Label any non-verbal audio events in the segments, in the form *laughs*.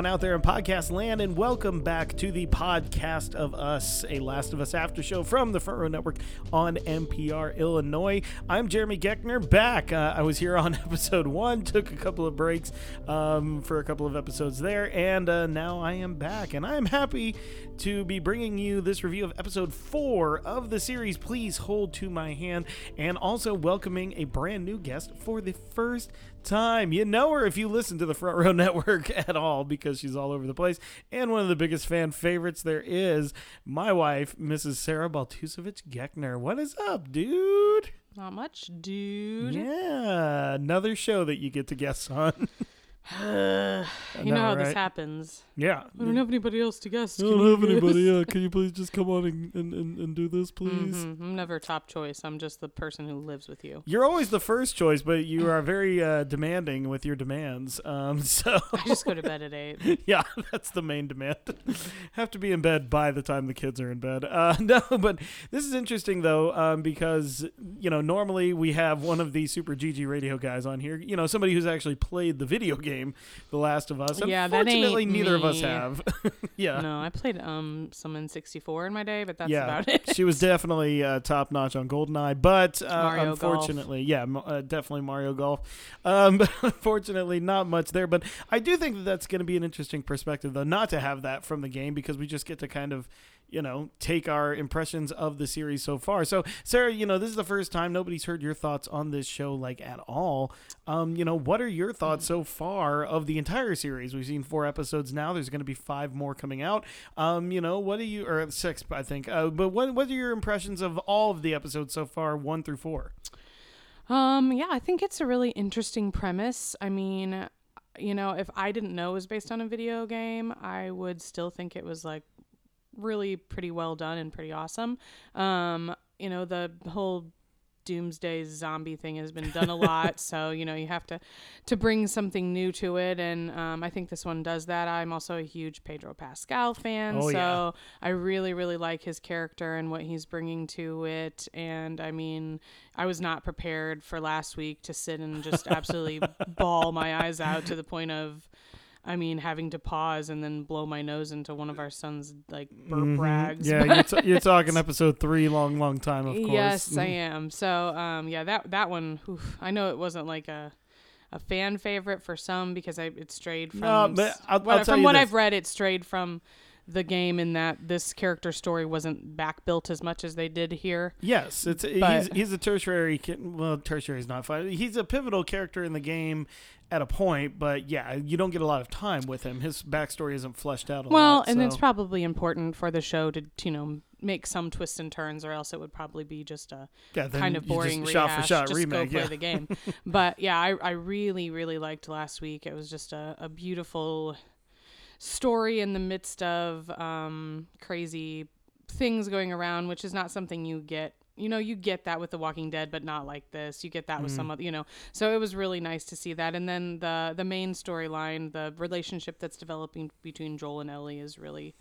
everyone out there in podcast land, and welcome back to the podcast of us, a Last of Us after show from the Front Row Network on NPR Illinois. I'm Jeremy Geckner, back. Uh, I was here on *laughs* episode one, took a couple of breaks um, for a couple of episodes there, and uh, now I am back, and I am happy to be bringing you this review of episode four of the series. Please hold to my hand, and also welcoming a brand new guest for the first time. You know her if you listen to the Front Row *laughs* Network at all because she's all over the place. And one of the biggest fan favorites there is my wife, Mrs. Sara Baltusevich Geckner. What is up, dude? Not much, dude. Yeah, another show that you get to guest on. *laughs* *sighs* you know, know how right? this happens. yeah. I don't have anybody else to guess. I don't have anybody. Yeah, can you please just come on and, and, and, and do this, please? Mhm, I'm never top choice. I'm just the person who lives with you. You're always the first choice, but you are very uh, demanding with your demands. Um, *laughs* so I just go to bed at eight. *laughs* yeah, that's the main demand. *laughs* Have to be in bed by the time the kids are in bed. Uh, no, but this is interesting though, um, because you know normally we have one of the super GG radio guys on here. You know, somebody who's actually played the video game, The Last of Us. Yeah, Unfortunately, neither of us have. *laughs* yeah. No, I played um some N64 in my day, but that's yeah, about it. she was definitely uh, top notch on Goldeneye, but uh, Mario Golf. unfortunately, yeah, uh, definitely Mario Golf. Um, *laughs* but unfortunately, not much there. But I do think that that's going to be an interesting perspective, though, not to have that from the game because we just get to kind of. You know, take our impressions of the series so far. So, Sara, you know, this is the first time nobody's heard your thoughts on this show, like at all. Um, you know, what are your thoughts so far of the entire series? We've seen four episodes now. There's going to be five more coming out. Um, you know, what are you or six, I think. Uh, but what what are your impressions of all of the episodes so far, one through four? Um, yeah, I think it's a really interesting premise. I mean, you know, if I didn't know it was based on a video game, I would still think it was like really pretty well done and pretty awesome. Um, you know, the whole doomsday zombie thing has been done a *laughs* lot so you know you have to to bring something new to it and um, i think this one does that i'm also a huge pedro pascal fan Oh, so yeah. i really really like his character and what he's bringing to it and i mean i was not prepared for last week to sit and just absolutely *laughs* bawl my eyes out to the point of I mean, having to pause and then blow my nose into one of our son's like burp rags. Mm-hmm. Yeah, you're, t- you're *laughs* talking episode three, long, long time, of course. Yes, I Mhm. am. So, um, yeah, that that one. oof, I know it wasn't like a a fan favorite for some because I it strayed from. No, but I'll- what- I'll tell from you what this. I've read, it strayed from the game in that this character story wasn't back built as much as they did here. Yes, it's he's he's a tertiary. Well, tertiary is not fine. He's a pivotal character in the game at a point, but yeah, you don't get a lot of time with him. His backstory isn't fleshed out a Well, lot. and so- it's probably important for the show to you know make some twists and turns, or else it would probably be just a yeah, kind of you just boring shot rehash. for shot just remake. go play yeah. the game. *laughs* but yeah, I, I really really liked last week. It was just a, a beautiful story in the midst of um, crazy things going around, which is not something you get. You know, you get that with The Walking Dead, but not like this. You get that with Mm. some other, you know. So it was really nice to see that. And then the the main storyline, the relationship that's developing between Joel and Ellie, is really,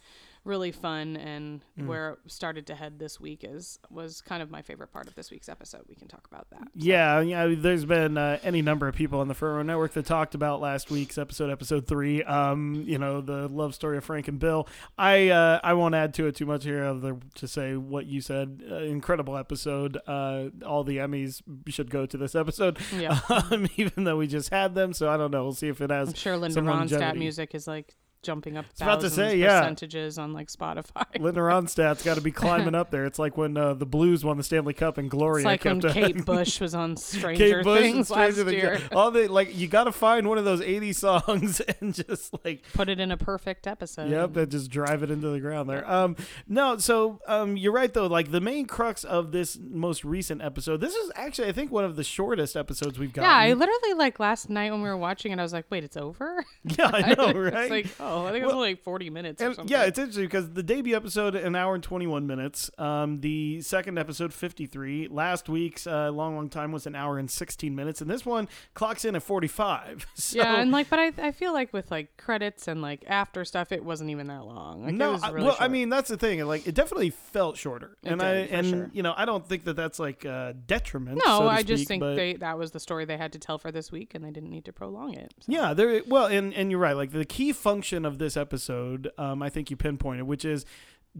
really fun. And Mm. where it started to head this week is was kind of my favorite part of this week's episode. We can talk about that. Yeah, yeah. There's been uh, any number of people on the Front Row Network that talked about last week's episode, episode three. Um, you know, the love story of Frank and Bill. I uh, I won't add to it too much here, other to say what you said. Uh, incredible episode. Uh, all the Emmys should go to this episode, Yeah. *laughs* um, even though we just had them. So I don't know. We'll see if it has. I'm sure Linda Ronstadt longevity. music is like jumping up was about to say, yeah. percentages on like Spotify. Linda Ronstadt's *laughs* got to be climbing up there. It's like when uh, the Blues won the Stanley Cup and Gloria It's like when Kate *laughs* Bush was on Kate Stranger Things last Stranger Things. year. All the like, you got to find one of those '80 songs *laughs* and just like Put it in a perfect episode. Yep, and just drive it into the ground there. Um, no, so um, you're right though. Like the main crux of this most recent episode, this is actually I think one of the shortest episodes we've got. Yeah, I literally like last night when we were watching it, I was like, "Wait, it's over." yeah, I know, right? it's like, oh, I think it was only like forty minutes or something. yeah, it's interesting because the debut episode an hour and twenty one minutes. Um, the second episode fifty three. Last week's uh, long long time was an hour and sixteen minutes, and this one clocks in at forty five. *laughs* So, yeah, and like, but I, I feel like with like credits and like after stuff, it wasn't even that long. Like, it no, was I- really well, I mean that's the thing. Like, it definitely felt shorter, It and I did, for and sure. you know I don't think that that's like a detriment. no, so I just think but- they that was the story they had to tell for this week, and they didn't need to prolong it. So. Yeah, there. Well, and and you're right. Like the key function of this episode, um, I think you pinpointed, which is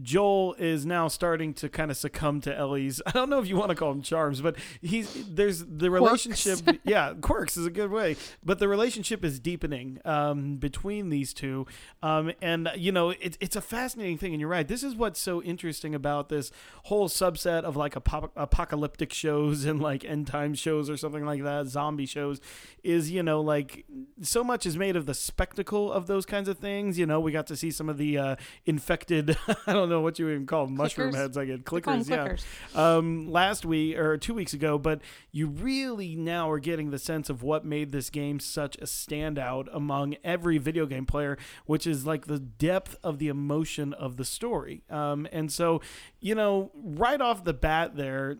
Joel is now starting to kind of succumb to Ellie's. *laughs* I don't know if you want to call him charms, but he's there's the relationship. *laughs* yeah, quirks is a good way, but the relationship is deepening um, between these two, um, and you know it's it's a fascinating thing. And you're right. This is what's so interesting about this whole subset of like ap- apocalyptic shows *laughs* and like end time shows or something like that, zombie shows, is you know like so much is made of the spectacle of those kinds of things. You know, we got to see some of the uh, infected. don't know what you even call them, mushroom heads. I get clickers. Yeah. Um, last week or two weeks ago, but you really now are getting the sense of what made this game such a standout among every video game player, which is like the depth of the emotion of the story. Um, and so, you know, right off the bat, there,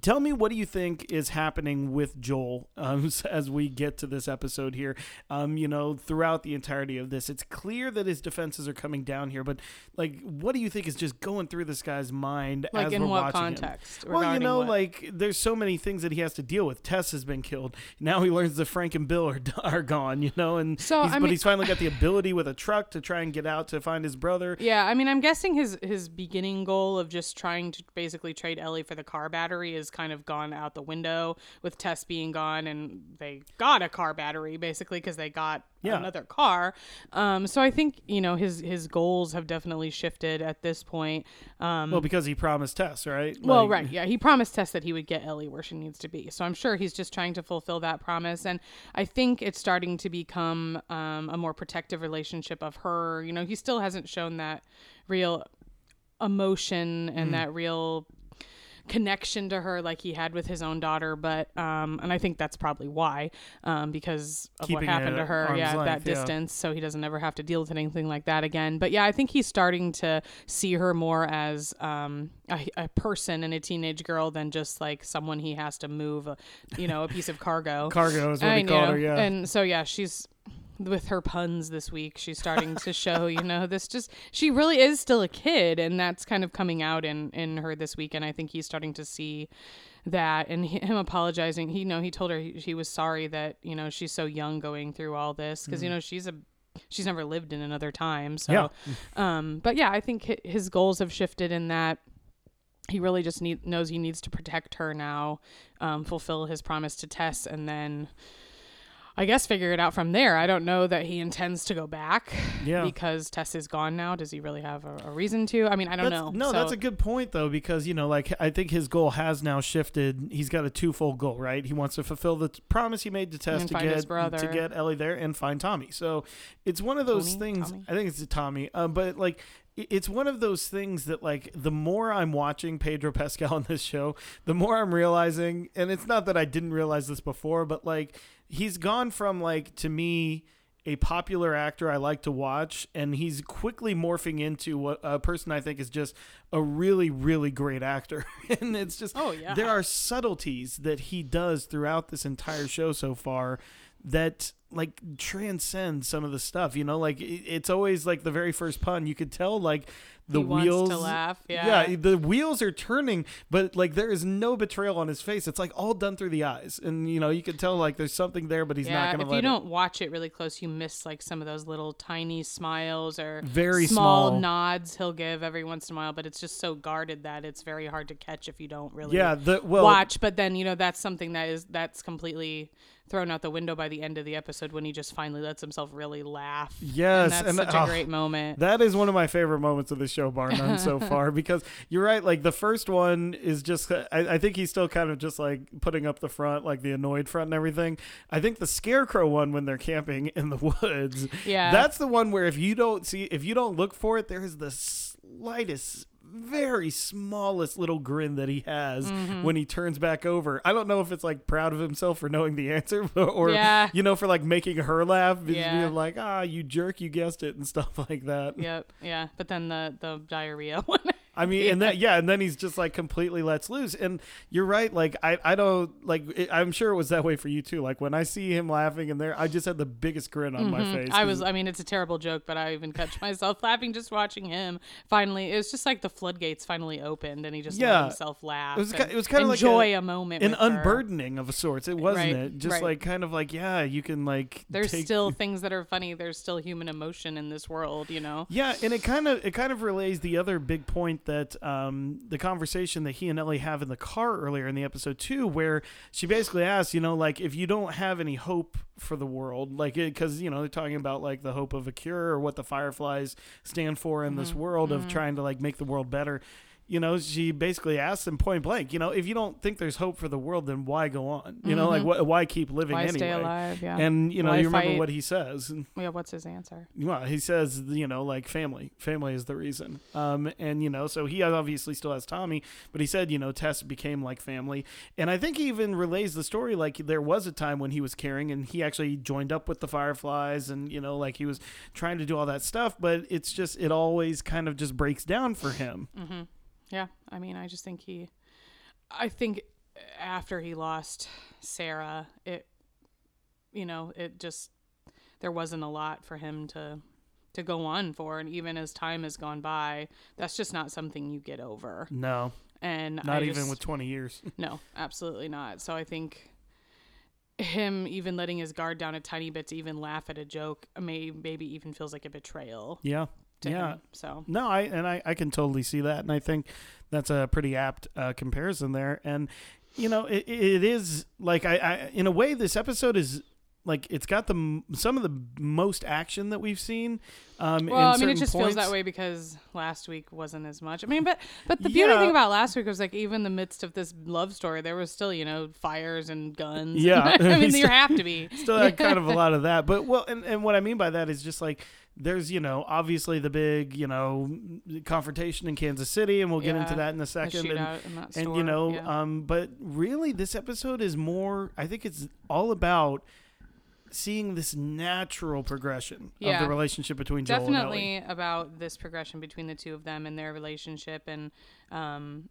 Tell me what do you think is happening with Joel um, *laughs* as we get to this episode here? Um, you know, throughout the entirety of this, it's clear that his defenses are coming down here. But like, what do you think is just going through this guy's mind like as in we're what watching context? him? Well, you know, what? like there's so many things that he has to deal with. Tess has been killed. Now he learns that Frank and Bill are, are gone. You know, and so he's, I but he's finally got the ability with a truck to try and get out to find his brother. Yeah, I mean, I'm guessing his his beginning goal of just trying to basically trade Ellie for the car battery is kind of gone out the window with Tess being gone, and they got a car battery basically because they got yeah. another car. Um, so I think you know his his goals have definitely shifted at this point. Um, well, because he promised Tess, right? Well, right, yeah, he promised Tess that he would get Ellie where she needs to be. So I'm sure he's just trying to fulfill that promise, and I think it's starting to become um, a more protective relationship of her. You know, he still hasn't shown that real emotion and mm. that real connection to her like he had with his own daughter but um and i think that's probably why um because of Keeping what happened to her yeah length, that distance so he doesn't ever have to deal with anything like that again. But yeah i think he's starting to see her more as um a, a person and a teenage girl than just like someone he has to move a, you know a piece of cargo. Cargo is what I, he called her yeah. And so yeah she's with her puns this week she's starting to show you know this just she really is still a kid and that's kind of coming out in in her this week and i think he's starting to see that and him apologizing he you know he told her he, he, was sorry that you know she's so young going through all this because mm. you know she's a she's never lived in another time so yeah. um but yeah i think his goals have shifted in that he really just need, knows he needs to protect her now um, fulfill his promise to tess and then I guess figure it out from there. I don't know that he intends to go back. Yeah. Because Tess is gone now. Does he really have a, a reason to? I mean, I don't that's, know. No, so. that's a good point though, because you know, like I think his goal has now shifted. He's got a twofold goal, right? He wants to fulfill the t- promise he made to Tess to get to get Ellie there and find Tommy. So it's one of those things. Tommy? I think it's a Tommy, um, but like it's one of those things that like the more I'm watching Pedro *laughs* Pascal on this show, the more I'm realizing, and it's not that I didn't realize this before, but like he's gone from like to me a popular actor I like to watch, and he's quickly morphing into what a person I think is just a really, really great actor. *laughs* and it's just, oh yeah, there are subtleties that he does throughout this entire show so far that like transcend some of the stuff you know? Like it's always like the very first pun you could tell like the he wheels to laugh yeah. yeah the wheels are turning but like there is no betrayal on his face. It's like all done through the eyes. And you know you can tell like there's something there but he's yeah, not gonna if let you don't watch it really close you miss like some of those little tiny smiles or very small, small, nods he'll give every once in a while but it's just so guarded that it's very hard to catch if you don't really yeah the well watch. But then you know that's something that is that's completely thrown out the window by the end of the episode when he just finally lets himself really laugh. Yes, and that's such a oh, great moment. That is one of my favorite moments of the show, bar none, so *laughs* far. Because you're right, like the first one is just. I, I, think he's still kind of just like putting up the front, like the annoyed front and everything. I think the scarecrow one when they're camping in the woods. Yeah, that's the one where if you don't see, if you don't look for it, there is the slightest very smallest little grin that he has mm-hmm. when he turns back over. I don't know if it's like proud of himself for knowing the answer *laughs* or, yeah. you know, for like making her laugh. Yeah. Like, ah, you jerk, you guessed it and stuff *laughs* like that. Yep. Yeah. But then the, the diarrhea *laughs* one. I mean, and that yeah, and then he's just like completely lets loose. And you're right. Like I, I don't like. It, I'm sure it was that way for you too. Like when I see him laughing in there, I just had the biggest grin on my face. Mm-hmm. I was. I mean, it's a terrible joke, but I even catch myself *laughs* laughing just watching him. Finally, it was just like the floodgates finally opened, and he just Yeah. let himself laugh. It was ki- and it was kinda like enjoy a- a, moment, an with her. unburdening of a sorts. It wasn't Right, it? Just right. like kind of like yeah, you can like There's take- still things that are funny. There's still human emotion in this world, you know. Yeah, and it kind of it kind of relays the other big point that um, the conversation that he and Ellie have in the car earlier in the episode too, where she basically asks, you know, like if you don't have any hope for the world, like because you know they're talking about like the hope of a cure or what the Fireflies stand for in this world of trying to like make the world better. You know, she basically asks him point blank, you know, if you don't think there's hope for the world, then why go on? You know, like wh- why keep living Why anyway? stay alive? Yeah. And you know, Why you remember fight? what he says. yeah. What's his answer? Well, he says, you know, like family. Family is the reason. Um, and, you know, so he obviously still has Tommy, but he said, you know, Tess became like family. And I think he even relays the story like there was a time when he was caring and he actually joined up with the Fireflies and, you know, like he was trying to do all that stuff, but it's just, it always kind of just breaks down for him. Yeah. I mean, I just think he. I think after he lost Sarah, it. You know, it just there wasn't a lot for him to to go on for, and even as time has gone by, that's just not something you get over. No, And not I even just- with 20 years. *laughs* No, absolutely not. So I think him even letting his guard down a tiny bit to even laugh at a joke may maybe even feels like a betrayal yeah. To yeah. him. So No, I and I, I can totally see that, and I think that's a pretty apt uh, comparison there. And you know, it, it is like I, I, in a way, this episode is like it's got the some of the most action that we've seen. Um, well, I mean, it just feels that way because last week wasn't as much. I mean, but but the beauty Yeah. thing about last week was like even in the midst of this love story, there was still you know fires and guns. *laughs* Yeah. I mean, *laughs* there have to be. Still had kind *laughs* of a lot of that, but well, and, and what I mean by that is just like there's you know obviously the big you know confrontation in Kansas City, and we'll get into that in a second. and, shootout in that and you know yeah. um but really this episode is more i think it's all about seeing this natural progression of the relationship between Joel definitely about this progression between the two of them and their relationship and um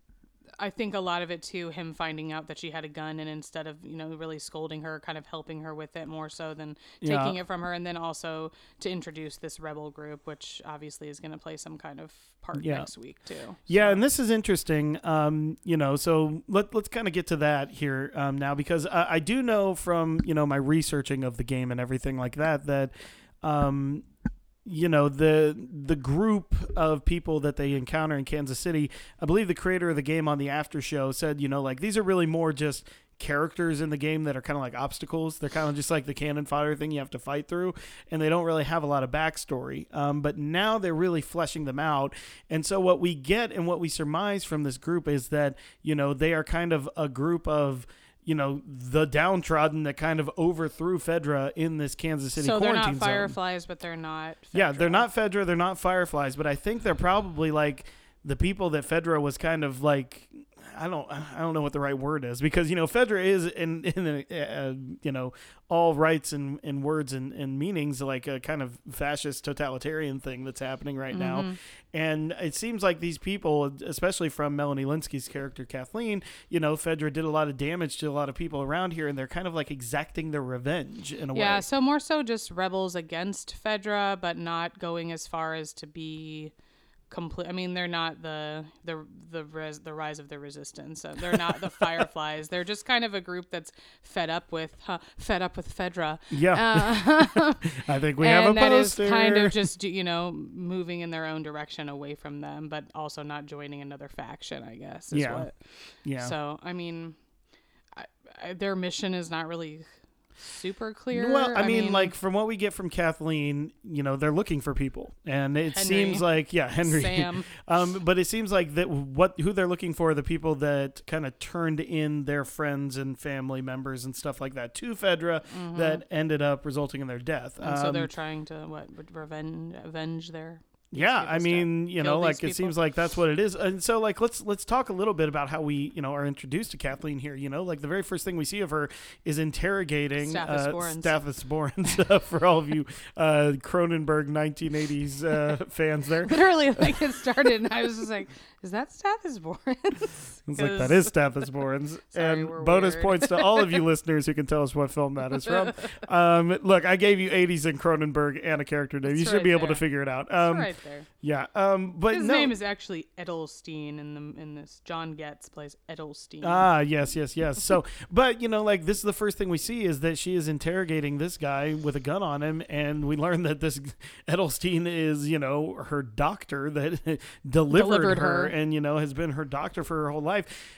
I think a lot of it too him finding out that she had a gun and instead of you know really scolding her kind of helping her with it more so than Yeah. taking it from her and then also to introduce this rebel group which obviously is going to play some kind of part Yeah. next week too Yeah, and this is interesting. Um, you know, so let let's kind of get to that here um, now because I, I do know from you know my researching of the game and everything like that that um, you know the the group of people that they encounter in Kansas City. I believe the creator of the game on the after show said, you know, like these are really more just characters in the game that are kind of like obstacles. They're kind of just like the cannon fodder thing you have to fight through, and they don't really have a lot of backstory. Um, but now they're really fleshing them out, and so what we get and what we surmise from this group is that you know they are kind of a group of you know the downtrodden that kind of overthrew Fedra in this Kansas City so they're quarantine not zone. fireflies but they're not Yeah, they're not Fedra, they're not Fireflies, but I think they're probably like the people that Fedra was kind of like. I don't, I don't know what the right word is because you know Fedra is in in a, uh, you know all rights and, and words and, and meanings like a kind of fascist totalitarian thing that's happening right now, Mm-hmm. and it seems like these people, especially from Melanie Lynskey's character Kathleen, you know Fedra did a lot of damage to a lot of people around here, and they're kind of like exacting their revenge in a Yeah, way. Yeah, so more so just rebels against Fedra, but not going as far as to be complete. I mean, they're not the the the res, the rise of the resistance. So they're not the *laughs* Fireflies. They're just kind of a group that's fed up with huh, fed up with Fedra. Yeah, Uh, *laughs* I think we have a and that is kind of just you know moving in their own direction away from them, but also not joining another faction. I guess. Is Yeah. What. yeah. So I mean, I, I, their mission is not really super clear. Well, I, mean, like from what we get from Kathleen, you know, they're looking for people, and it Henry. seems like yeah, Henry. Sam. *laughs* um, but it seems like that what who they're looking for are the people that kind of turned in their friends and family members and stuff like that to Fedra that ended up resulting in their death. Mm-hmm. And so they're Um, trying to what re- revenge avenge their Yeah, I stuff. mean, you Kill know, these like it people. seems like that's what it is. And so like let's let's talk a little bit about how we, you know, are introduced to Kathleen here, you know? Like the very first thing we see of her is interrogating uh, Stathis Borans. Staphosporins, *laughs* uh, for all of you uh Cronenberg 1980s uh fans there. *laughs* literally like it started and I was just like, is that Stathis Borans? It's like that is Stathis Borans. *laughs* Sorry, and bonus weird. points to all of you *laughs* listeners who can tell us what film that is from. *laughs* Um, look, I gave you 80s and Cronenberg and a character name. It's you should right be able to figure it out. Um, right there. Yeah. Um, but His no. name is actually Edelstein in the in this. John Getz plays Edelstein. Ah, yes, yes, yes. So, but you know, like this is the first thing we see is that she is interrogating this guy with a gun on him, and we learn that this Edelstein is, you know, her doctor that delivered, Delivered her, her. and you know has been her doctor for her whole life.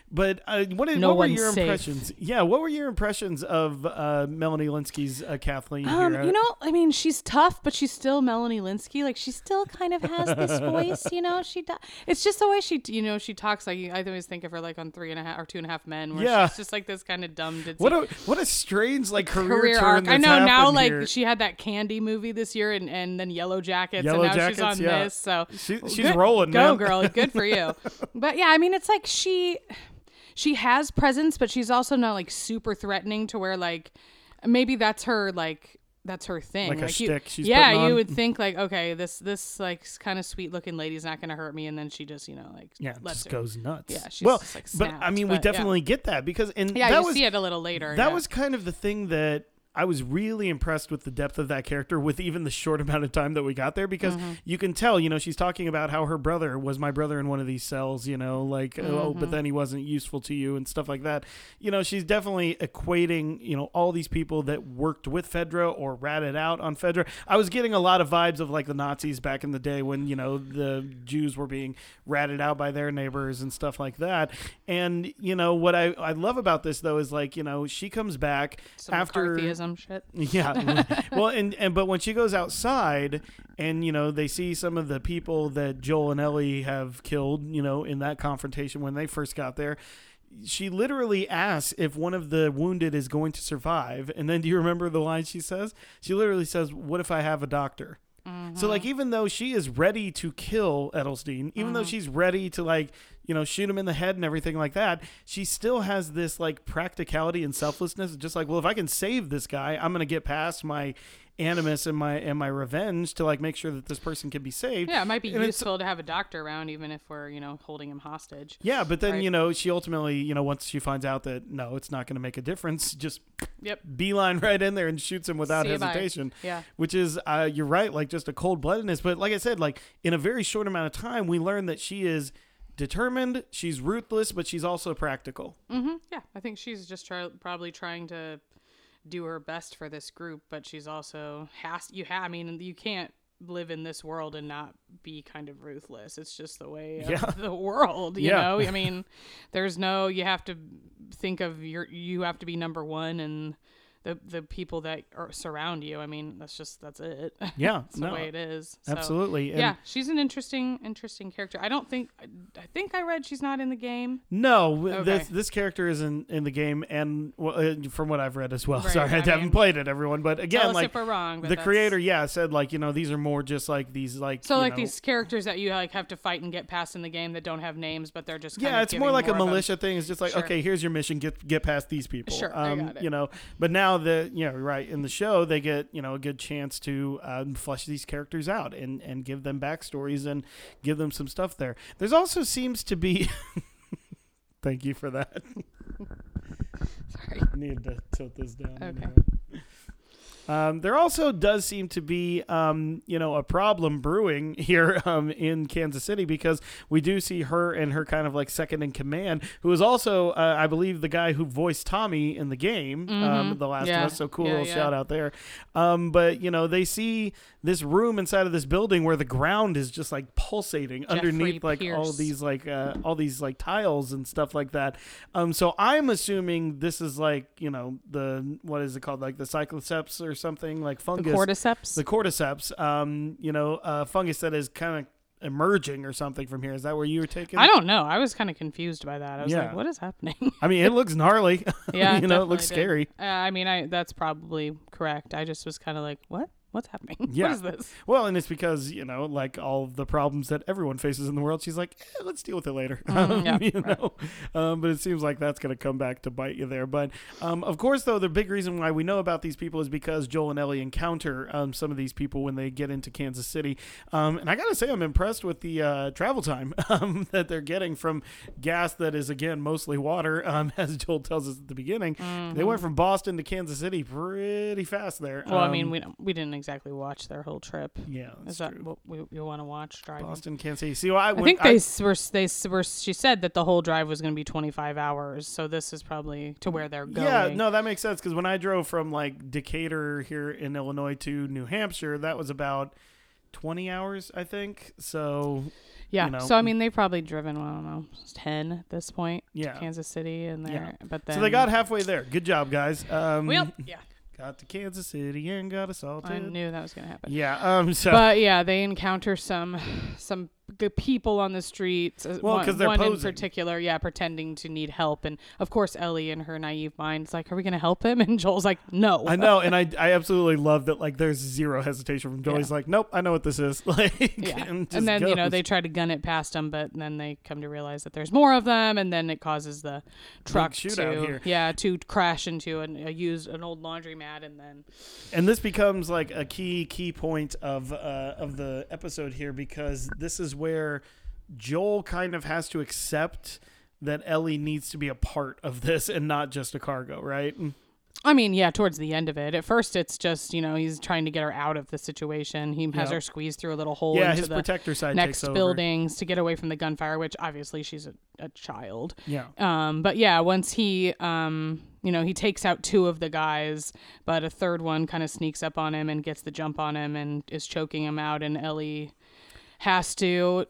But uh, what, No what were your safe. impressions? Yeah, what were your impressions of uh, Melanie Lynskey's uh, Kathleen Um, you know, I mean, she's tough, but she's still Melanie Lynskey. Like, she still kind of has this *laughs* voice, you know. She, do- it's just the way she, you know, she talks. Like, I always think of her like on Three and a Half or Two and a Half Men, where Yeah. she's just like this kind of dumb, ditzy what a what a strange like career, career turn arc. I know now, like here. she had that Candy movie this year, and, and then Yellow Jackets, Yellow and now she's Jackets, on yeah. this. So She- she's good- rolling, Go, man. girl. Good for you. *laughs* but yeah, I mean, it's like she she has presence, but she's also not like super threatening to where like maybe that's her like that's her thing. Like a you, yeah, you would think like okay, this this like kind of sweet looking lady's not gonna hurt me, and then she just you know like yeah, lets just her. goes nuts. Yeah, she's well, just, like, but I snapped, mean, we but, yeah. definitely get that because and Yeah, that you was see it a little later. that yeah. was kind of the thing that I was really impressed with the depth of that character with even the short *laughs* amount of time that we got there because Mm-hmm. you can tell, you know, she's talking about how her brother was my brother in one of these cells, you know, like, oh, Mm-hmm. but then he wasn't useful to you and stuff like that. You know, she's definitely equating, you know, all these people that worked with Fedra or ratted out on Fedra. I was getting a lot of vibes of like the Nazis back in the day when, you know, the Jews were being ratted out by their neighbors and stuff like that. And, you know, what I, I love about this though is like, you know, she comes back Some after McCarthyism shit. *laughs* yeah. well, and and but when she goes outside and you know they see some of the people that Joel and Ellie have killed, you know, in that confrontation when they first got there, she literally asks if one of the wounded is going to survive. And then do you remember the line she says? She literally says, "What if I have a doctor?" So like mm-hmm. even though she is ready to kill Edelstein, even though mm-hmm. she's ready to like, you know, shoot him in the head and everything like that, she still has this like practicality and selflessness just like, well, if I can save this guy, I'm going to get past my animus and my and my revenge to like make sure that this person can be saved. Yeah, it might be And useful to have a doctor around, even if we're you know holding him hostage. Yeah, but then Right. you know she ultimately, you know, once she finds out that no, it's not going to make a difference, *laughs* just Yep. beeline right in there and shoots him without See hesitation. Yeah. Which is, uh, you're right, like just a cold bloodedness. But like I said, like in a very short amount of time, we learn that she is determined, she's ruthless, but she's also practical. hmm Yeah, I think she's just try- probably trying to do her best for this group, but she's also has you have. I mean, you can't live in this world and not be kind of ruthless. It's just the way of Yeah. *laughs* the world, you Yeah. know. I *laughs* mean, there's no. You have to think of your. You have to be number one and. The, the people that are, surround you. I mean, that's just that's it. *laughs* Yeah, that's no, the way it is. So, Absolutely. And yeah, she's an interesting, interesting character. I don't think. I, think I read she's not in the game. No, Okay. this this character isn't in the game, and well, uh, from what I've read as well. *laughs* Right, Sorry, I, I haven't played it, everyone. But again, like wrong. But the that's- creator, yeah, said like you know these are more just like these like So you like know- these characters that you like have to fight and get past in the game that don't have names, but they're just kind yeah, it's more like a of militia thing. It's just like Sure. okay, here's your mission. Get get past these people. Sure, I um, got it. You know, but now the you know right in the show they get you know a good chance to um, flesh these characters out and and give them backstories and give them some stuff there. There's also seems to be. *laughs* Thank you for that. *laughs* Sorry. I need to tilt this down. Okay. Um, there also does seem to be, um, you know, a problem brewing *laughs* here um, in Kansas City because we do see her and her kind of like second in command, who is also, uh, I believe, the guy who voiced Tommy in the game, um, Mhm. The Last Yeah. of Us. So cool Yeah, little yeah. shout out there. Um, but you know, they see this room inside of this building where the ground is just like pulsating underneath like all these like uh, all these like tiles and stuff like that. Um, so I'm assuming this is like you know the what is it called like the cycloceps or something like The fungus, cordyceps. the cordyceps. Um, you know, uh, fungus that is kind of emerging or something from here. Is that where you were taking? I don't know. I was kind of confused by that. I was Yeah. like, "What is happening?" I mean, it looks gnarly. *laughs* yeah, *laughs* you know, it looks definitely scary. Uh, I mean, I that's probably correct. I just was kind of like, "What?" What's happening? *laughs* Yeah. What is this? Well, and it's because you know, like all the problems that everyone faces in the world, she's like, eh, let's deal with it later. Mm, Um, *laughs* yeah, you right. know, um, but it seems like that's going to come back to bite you there. But um, of course, though, the big reason why we know about these people is because Joel and Ellie encounter um, some of these people when they get into Kansas City. Um, and I got to say, I'm impressed with the uh, travel time *laughs* um, that they're getting from gas that is again mostly water, um, as Joel tells us at the beginning. They went from Boston to Kansas City pretty fast there. Mm-hmm. Well, I mean, we we didn't exactly watch their whole trip. yeah, Is that true. what we, you want to watch driving? Boston, Kansas City. See, well, I, I think they s were they were. She said that the whole drive was going to be 25 hours, so this is probably to where they're going. Yeah, no, that makes sense because when I drove from like Decatur here in Illinois to New Hampshire, that was about twenty hours, I think. So yeah. you know. So I mean, they've probably driven. well, I don't know, 10 at this point. to yeah, Kansas City, and Yeah. there. But then so they got halfway there. Good job, guys. Um, Well, yeah. Got to Kansas City and got assaulted. I knew that was going to happen. Yeah. Um. So But yeah, they encounter some some good people on the streets. uh, Well, 'cause they're one in particular, yeah, pretending to need help, and of course Ellie in her naive mind is like, "Are we gonna help him?" *laughs* And Joel's like, "No." I know, and I I absolutely love that. Like, there's zero hesitation from Joel. Yeah. He's like, nope, I know what this is. *laughs* Like, Yeah, *laughs* and, and, then you know they try to gun it past him, but then they come to realize that there's more of them, and then it causes the truck to here. yeah to crash into an, a used an old laundromat, and then and this becomes like a key key point of uh, of the episode here because this is where Joel kind of has to accept that Ellie needs to be a part of this and not just a cargo, right? I mean, yeah, towards the end of it. At first, it's just you know he's trying to get her out of the situation. He has her squeezed through a little hole Yeah, into his the protector side next takes over. buildings to get away from the gunfire, which obviously she's a, a child. Yeah, Um, but yeah, once he, um, you know, he takes out two of the guys, but a third one kind of sneaks up on him and gets the jump on him and is choking him out, and Ellie has to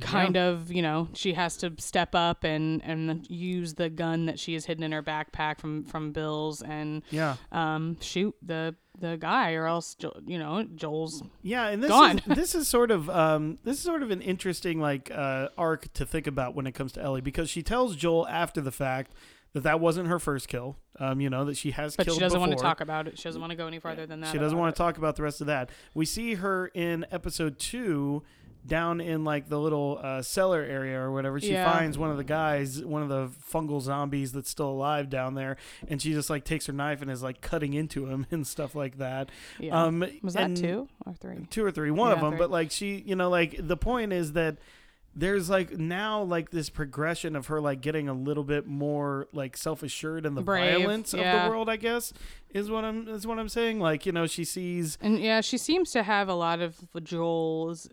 kind of you know she has to step up and and use the gun that she has hidden in her backpack from from bill's and yeah, um shoot the the guy or else you know joel's yeah. And this Gone. is *laughs* this is sort of um this is sort of an interesting like uh, arc to think about when it comes to Ellie because she tells Joel after the fact that that wasn't her first kill. Um, you know that she has but killed she doesn't want to talk about it she doesn't want to go any farther than that She doesn't want it. to talk about the rest of that. We see her in episode two, down in like the little uh, cellar area or whatever. She Yeah. finds one of the guys, one of the fungal zombies that's still alive down there, and she just like takes her knife and is like cutting into him *laughs* and stuff like that. yeah. Um, was that two or three Two or three, one of them. three. But like she, you know, like the point is that there's like now like this progression of her like getting a little bit more like self-assured in the Brave, violence of the world i guess is what i'm is what i'm saying like you know she sees And yeah, she seems to have a lot of Joel's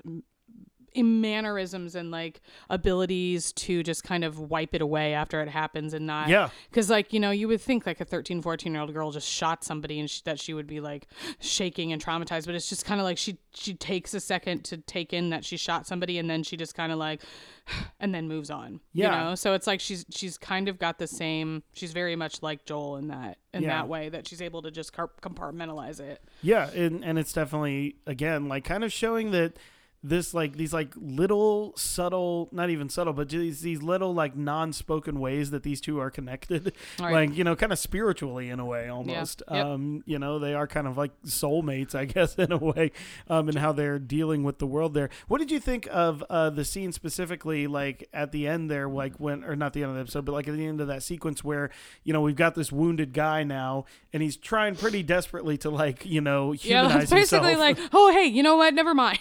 mannerisms and like abilities to just kind of wipe it away after it happens and not yeah because like you know you would think like a 13 14 year old girl just shot somebody and sh- that she would be like shaking and traumatized but it's just kind of like she she takes a second to take in that she shot somebody and then she just kind of like *sighs* and then moves on Yeah. you know so it's like she's she's kind of got the same she's very much like joel in that in Yeah. that way that she's able to just compartmentalize it Yeah, and and it's definitely again like kind of showing that this like these like little subtle, not even subtle, but these these little like non-spoken ways that these two are connected, *laughs* Right. like you know, kind of spiritually in a way almost. Yep. Um, you know, they are kind of like soulmates, I *laughs* guess, in a way, um, and how they're dealing with the world there. What did you think of uh, the scene specifically, like at the end there, like when, or not the end of the episode, but like at the end of that sequence where you know we've got this wounded guy now, and he's trying pretty desperately to like you know Yeah, *laughs* humanize it's basically himself. like, oh hey, you know what? Never mind.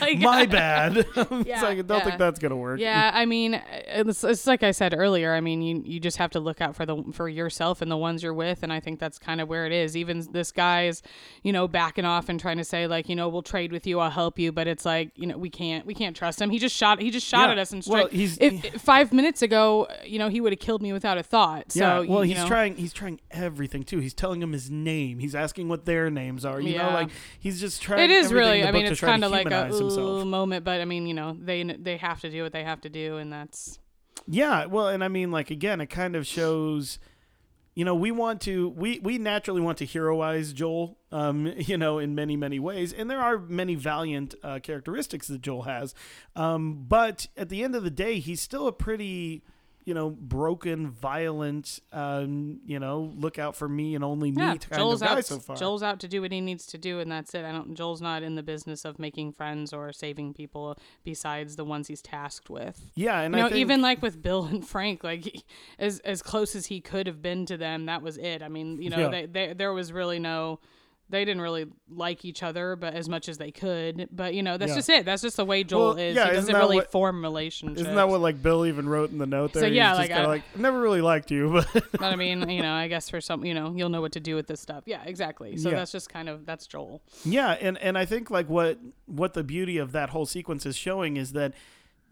*laughs* like, my uh, bad. *laughs* it's Yeah, like I don't yeah. think that's gonna work. Yeah, I mean, it's, it's like I said earlier. I mean, you you just have to look out for the for yourself and the ones you're with, and I think that's kind of where it is. Even this guy's, you know, backing off and trying to say like, you know, we'll trade with you, I'll help you, but it's like, you know, we can't we can't trust him. He just shot he just shot Yeah. at us and Well, he's- if, if five minutes ago, you know, he would have killed me without a thought. So yeah, well, you he's know, trying. He's trying everything too. He's telling him his name. He's asking what their names are. You know, like he's just trying. It is really. I mean, it's kind of like a himself. moment, but I mean, you know, they they have to do what they have to do, and that's Yeah, well, and I mean, like again, it kind of shows. You know, we want to we we naturally want to heroize Joel. Um, *laughs* you know, in many many ways, and there are many valiant uh, characteristics that Joel has. Um, but at the end of the day, he's still a pretty you know, broken, violent, um, you know, look out for me and only me Yeah, kind Joel's of guy out. so far. Joel's out to do what he needs to do, and that's it. I don't. Joel's not in the business of making friends or saving people besides the ones he's tasked with. yeah, and you I know, think, even like with Bill and Frank, like he, as as close as he could have been to them, that was it. I mean, you know, Yeah. they, they there was really no. They didn't really like each other, but as much as they could. But you know, that's Yeah. just it. That's just the way Joel Well, is. yeah, he doesn't really what- form relationships. isn't that what like Bill even wrote in the note there? So, yeah, just like, I- like never really liked you, but *laughs* But I mean, you know, I guess for some, you know, you'll know what to do with this stuff. Yeah, exactly. So Yeah. that's just kind of that's Joel. Yeah, and and I think like what what the beauty of that whole sequence is showing is that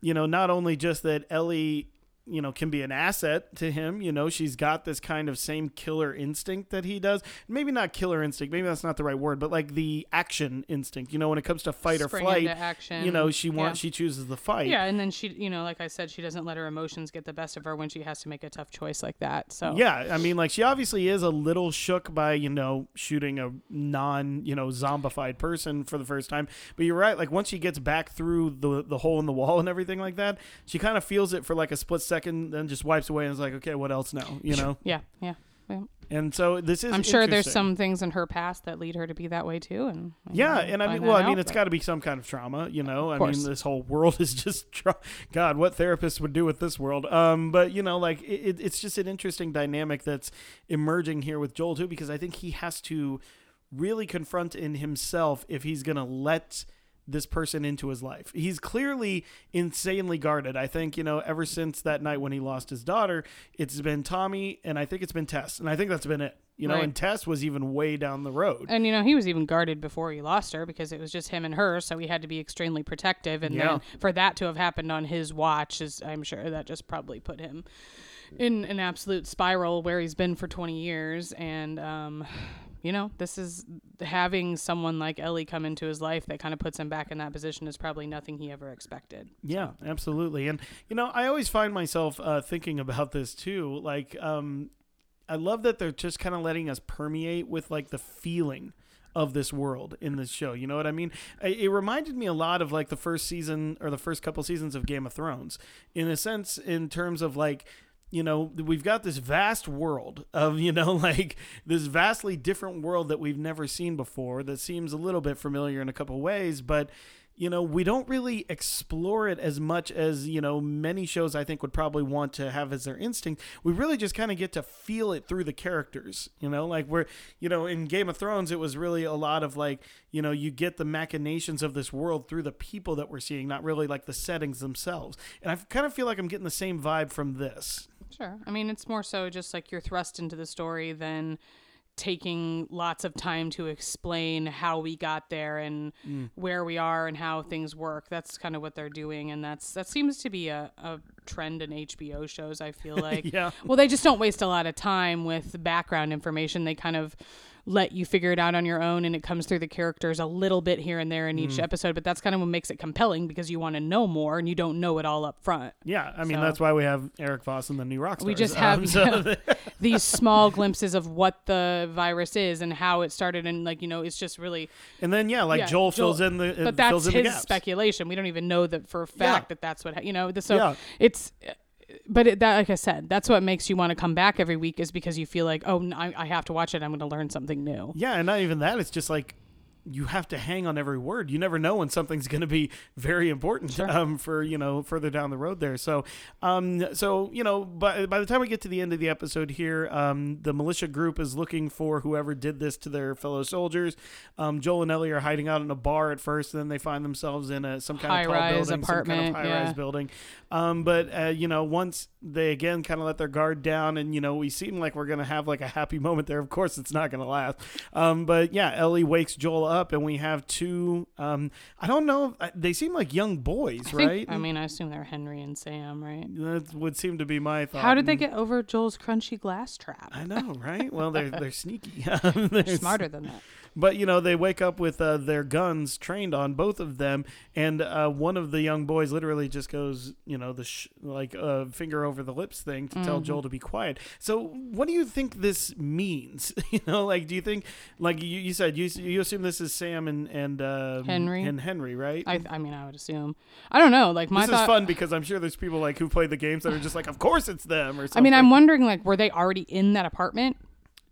you know not only just that Ellie you know can be an asset to him you know she's got this kind of same killer instinct that he does maybe not killer instinct maybe that's not the right word but like the action instinct you know when it comes to fight or flight action. you know she wants yeah. she chooses the fight Yeah, and then she, you know, like I said, she doesn't let her emotions get the best of her when she has to make a tough choice like that. So Yeah, I mean, like she obviously is a little shook by you know shooting a non you know zombified person for the first time. But you're right. Like once she gets back through the the hole in the wall and everything like that, she kind of feels it for like a split second, then just wipes away and is like, okay, what else now? You know. yeah, yeah. yeah. And so this is. I'm sure there's some things in her past that lead her to be that way too, and Yeah, don't and I mean, well, I mean, out, it's got to be some kind of trauma, you know. I course. mean, this whole world is *laughs* just, tra- God, what therapists would do with this world. Um, but you know, like it- it's just an interesting dynamic that's emerging here with Joel too, because I think he has to really confront in himself if he's gonna let this person into his life. He's clearly insanely guarded. I think, you know, ever since that night when he lost his daughter, it's been Tommy and I think it's been Tess. And I think that's been it. You know, Right. and Tess was even way down the road. And you know, he was even guarded before he lost her because it was just him and her, so he had to be extremely protective. And Yeah. then for that to have happened on his watch is, I'm sure, that just probably put him in an absolute spiral where he's been for 20 years. And um, you know, this is having someone like Ellie come into his life that kind of puts him back in that position is probably nothing he ever expected. Yeah, absolutely. And you know, I always find myself uh, thinking about this too. Like, um, I love that they're just kind of letting us permeate with like the feeling of this world in this show. You know what I mean? It reminded me a lot of like the first season or the first couple seasons of Game of Thrones, in a sense, in terms of like. You know, we've got this vast world of, you know, *laughs* like this vastly different world that we've never seen before that seems a little bit familiar in a couple ways, but you know, we don't really explore it as much as, you know, many shows I think would probably want to have as their instinct. We really just kind of get to feel it through the characters, you know, like we're, you know, in Game of Thrones, it was really a lot of like, you know, you get the machinations of this world through the people that we're seeing, not really like the settings themselves. And I kind of feel like I'm getting the same vibe from this. Sure. I mean, it's more so just like you're thrust into the story than taking lots of time to explain how we got there and Mm. where we are and how things work. That's kind of what they're doing, and that's that seems to be a, a trend in HBO shows. I feel *laughs* like. Yeah. Well, they just don't waste a lot of time with background information. They kind of let you figure it out on your own and it comes through the characters a little bit here and there in Mm. each episode but that's kind of what makes it compelling because you want to know more and you don't know it all up front Yeah, I mean So- that's why we have Eric Voss and the new rock we just *laughs* have Um, so *laughs* these small glimpses of what the virus is and how it started and like you know it's just really and then yeah, like yeah, Joel fills in the but that's the his gaps. speculation we don't even know that for a fact Yeah. that that's what ha- you know the- so Yeah. it's but it, that like i said that's what makes you want to come back every week is because you feel like oh I have to watch it i'm going to learn something new Yeah, and not even that. It's just like you have to hang on every word. You never know when something's going to be very important Sure. um, for you know further down the road there. So, um, so you know, by by the time we get to the end of the episode here, um, the militia group is looking for whoever did this to their fellow soldiers. Um, Joel and Ellie are hiding out in a bar at first, and then they find themselves in a some kind of tall building, some kind apartment, of high rise yeah. building. Um, but uh, you know, once they again kind of let their guard down, and you know, we seem like we're gonna have like a happy moment there. Of course, it's not gonna last. Um, but yeah, Ellie wakes Joel up, and we have two. Um, I don't know. uh, They seem like young boys, I think- right? i mean i assume they're henry and sam right that would seem to be my thought. how did they get over joel's crunchy glass trap I know, right? Well, they're they're *laughs* sneaky. *laughs* they're They're smarter than that But you know, they wake up with uh, their guns trained on both of them, and uh, one of the young boys literally just goes, you know, the sh- like uh, finger over the lips thing to tell Joel to be quiet. So, what do you think this means? *laughs* you know, like, do you think, like you, you said, you you assume this is Sam and and um, Henry. and Henry, right? I, I mean, I would assume. I don't know. Like my this thought. is fun because I'm sure there's people like who play the games that are just like, of course it's them, or something. I mean, I'm wondering like, were they already in that apartment,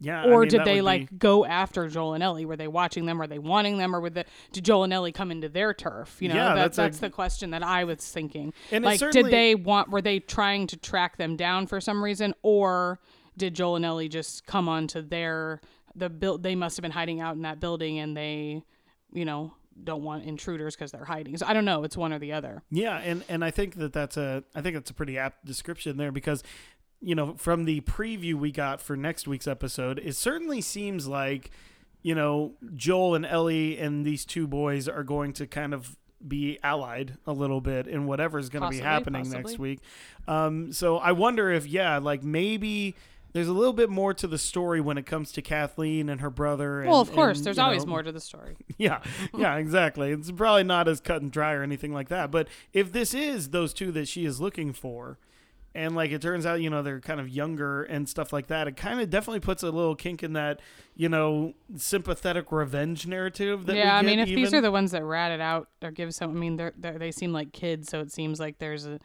yeah, I or mean, did they like be- go after Joel and Ellie? Were they watching them? Were they wanting them? Or were the did Joel and Ellie come into their turf? You know, Yeah, that, that's that's, a- the question that I was thinking. And like, certainly- did they want? Were they trying to track them down for some reason, or did Joel and Ellie just come onto their the build? They must have been hiding out in that building, and they, you know. Don't want intruders because they're hiding. So I don't know. It's one or the other. Yeah, and and I think that that's a I think that's a pretty apt description there because you know from the preview we got for next week's episode, it certainly seems like you know Joel and Ellie and these two boys are going to kind of be allied a little bit in whatever's going to be happening possibly. next week. Um, so I wonder if yeah, like maybe. There's a little bit more to the story when it comes to Kathleen and her brother. And, Well, of course, and, there's always know, more to the story. *laughs* yeah, yeah, exactly. It's probably not as cut and dry or anything like that. But if this is those two that she is looking for, and like it turns out, you know, they're kind of younger and stuff like that, it kind of definitely puts a little kink in that, you know, sympathetic revenge narrative. That yeah, I mean, if these are the ones that rat it out or give some, I mean, they're, they're they seem like kids, so it seems like there's a,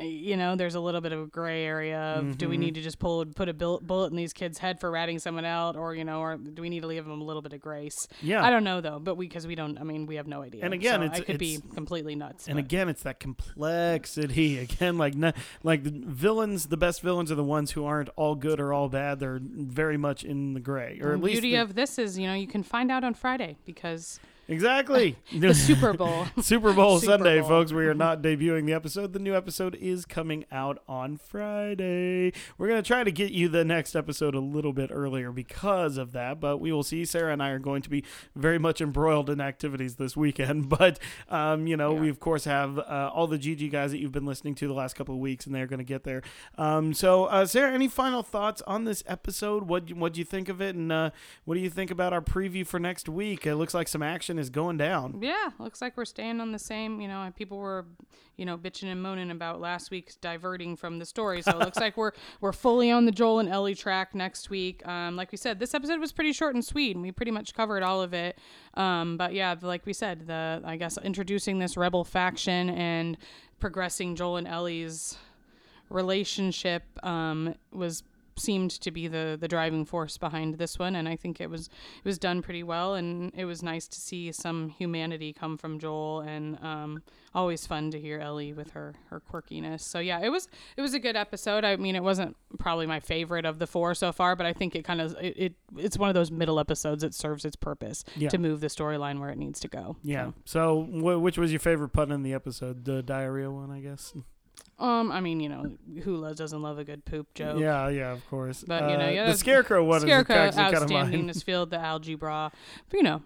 you know, there's a little bit of a gray area of do we Mm-hmm. need to just pull put a bullet in these kids' head for ratting someone out, or you know, or do we need to leave them a little bit of grace? Yeah. I don't know though, but we because we don't, I mean, we have no idea. And again, so it's- I could be completely nuts. And but- again, it's that complexity. *laughs* Again, like n- like the villains, the best villains are the ones who aren't all good or all bad. They're very much in the gray, or the at least beauty the- of this is, you know, you can find out on Friday because exactly *laughs* the Super Bowl. *laughs* Super Bowl Super Sunday, Bowl. folks. We are not debuting the episode. The new episode is coming out on Friday. We're going to try to get you the next episode a little bit earlier because of that, but we will see. Sara and I are going to be very much embroiled in activities this weekend. *laughs* But, um, you know, Yeah. we of course have uh, all the GG guys that you've been listening to the last couple of weeks, and they're going to get there. Um, so, uh, Sara, any final thoughts on this episode? What what do you think of it, and uh, what do you think about our preview for next week? It looks like some action is going down. Yeah, looks like we're staying on the same. You know, people were, you know, bitching and moaning about last week's diverting from the story. So it looks like we're *laughs* we're fully on the Joel and Ellie track next week. Um, like we said, this episode was pretty short and sweet, and we pretty much covered all of it. Um, but yeah, like we said, the I guess introducing this rebel faction and progressing Joel and Ellie's relationship um, was seemed to be the the driving force behind this one and I think it was it was done pretty well and it was nice to see some humanity come from Joel and um, always fun to hear Ellie with her her quirkiness so yeah it was it was a good episode I mean it wasn't probably my favorite of the four so far but I think it kind of it, it it's one of those middle episodes that serves its purpose Yeah. to move the storyline where it needs to go Yeah. So, So, wh- which was your favorite pun in the episode? The diarrhea one, I guess. Um I mean you know who lo- doesn't love a good poop joke Yeah, yeah, of course. But, you know, Uh, yeah, the scarecrow one Scarecrow is actually kind of outstanding mine. this field, the algebra. But you know,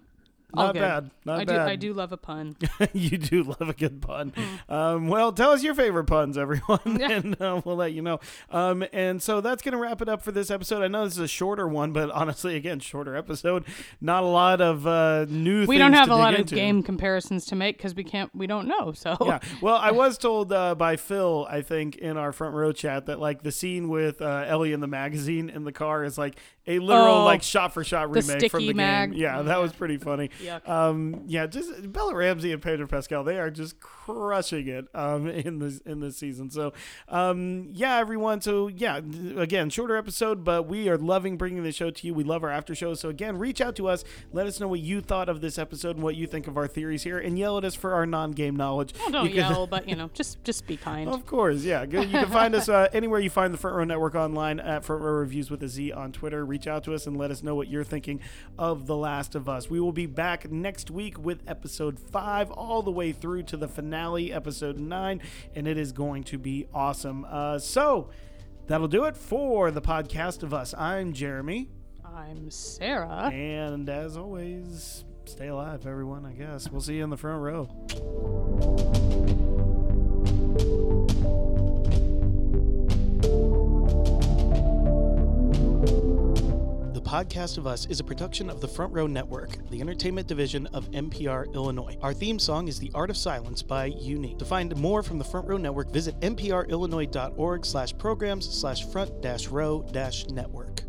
Not bad. Not I bad. do I do love a pun. *laughs* you do love a good pun. Um, well, tell us your favorite puns, everyone, *laughs* and uh, we'll let you know. Um, and so that's going to wrap it up for this episode. I know this is a shorter one, but honestly, again, shorter episode. Not a lot of uh, new. We don't have a lot into. of game comparisons to make because we can't we don't know. So yeah. Well, I *laughs* was told uh, by Phil, I think, in our front row chat that like the scene with uh, Ellie in the magazine in the car is like a literal Oh, like shot for shot the remake from the mag. game. Yeah, that was pretty funny. *laughs* Um, yeah, just Bella Ramsey and Pedro Pascal, they are just crushing it um, *laughs* in this in this season. So, um, yeah, everyone. So yeah, again, shorter episode, but we are loving bringing the show to you. We love our after shows. So again, reach out to us. Let us know what you thought of this episode and what you think of our theories here, and yell at us for our non-game knowledge. Well, don't You can- yell, *laughs* but you know, just just be kind. of course, yeah. You can find us uh, anywhere you find the Front Row Network online at Front Row Reviews with a Z on Twitter. Reach out to us and let us know what you're thinking of The Last of Us. We will be back next week with episode five, all the way through to the finale, episode nine, and it is going to be awesome. Uh, so that'll do it for the podcast of us. I'm Jeremy, I'm Sara. and as always, stay alive, everyone. I guess we'll see you in the front row. Podcast of Us is a production of the Front Row Network, the entertainment division of NPR Illinois. Our theme song is The Art of Silence by Unique. To find more from the Front Row Network, visit nprillinois.org slash programs slash front dash row dash network.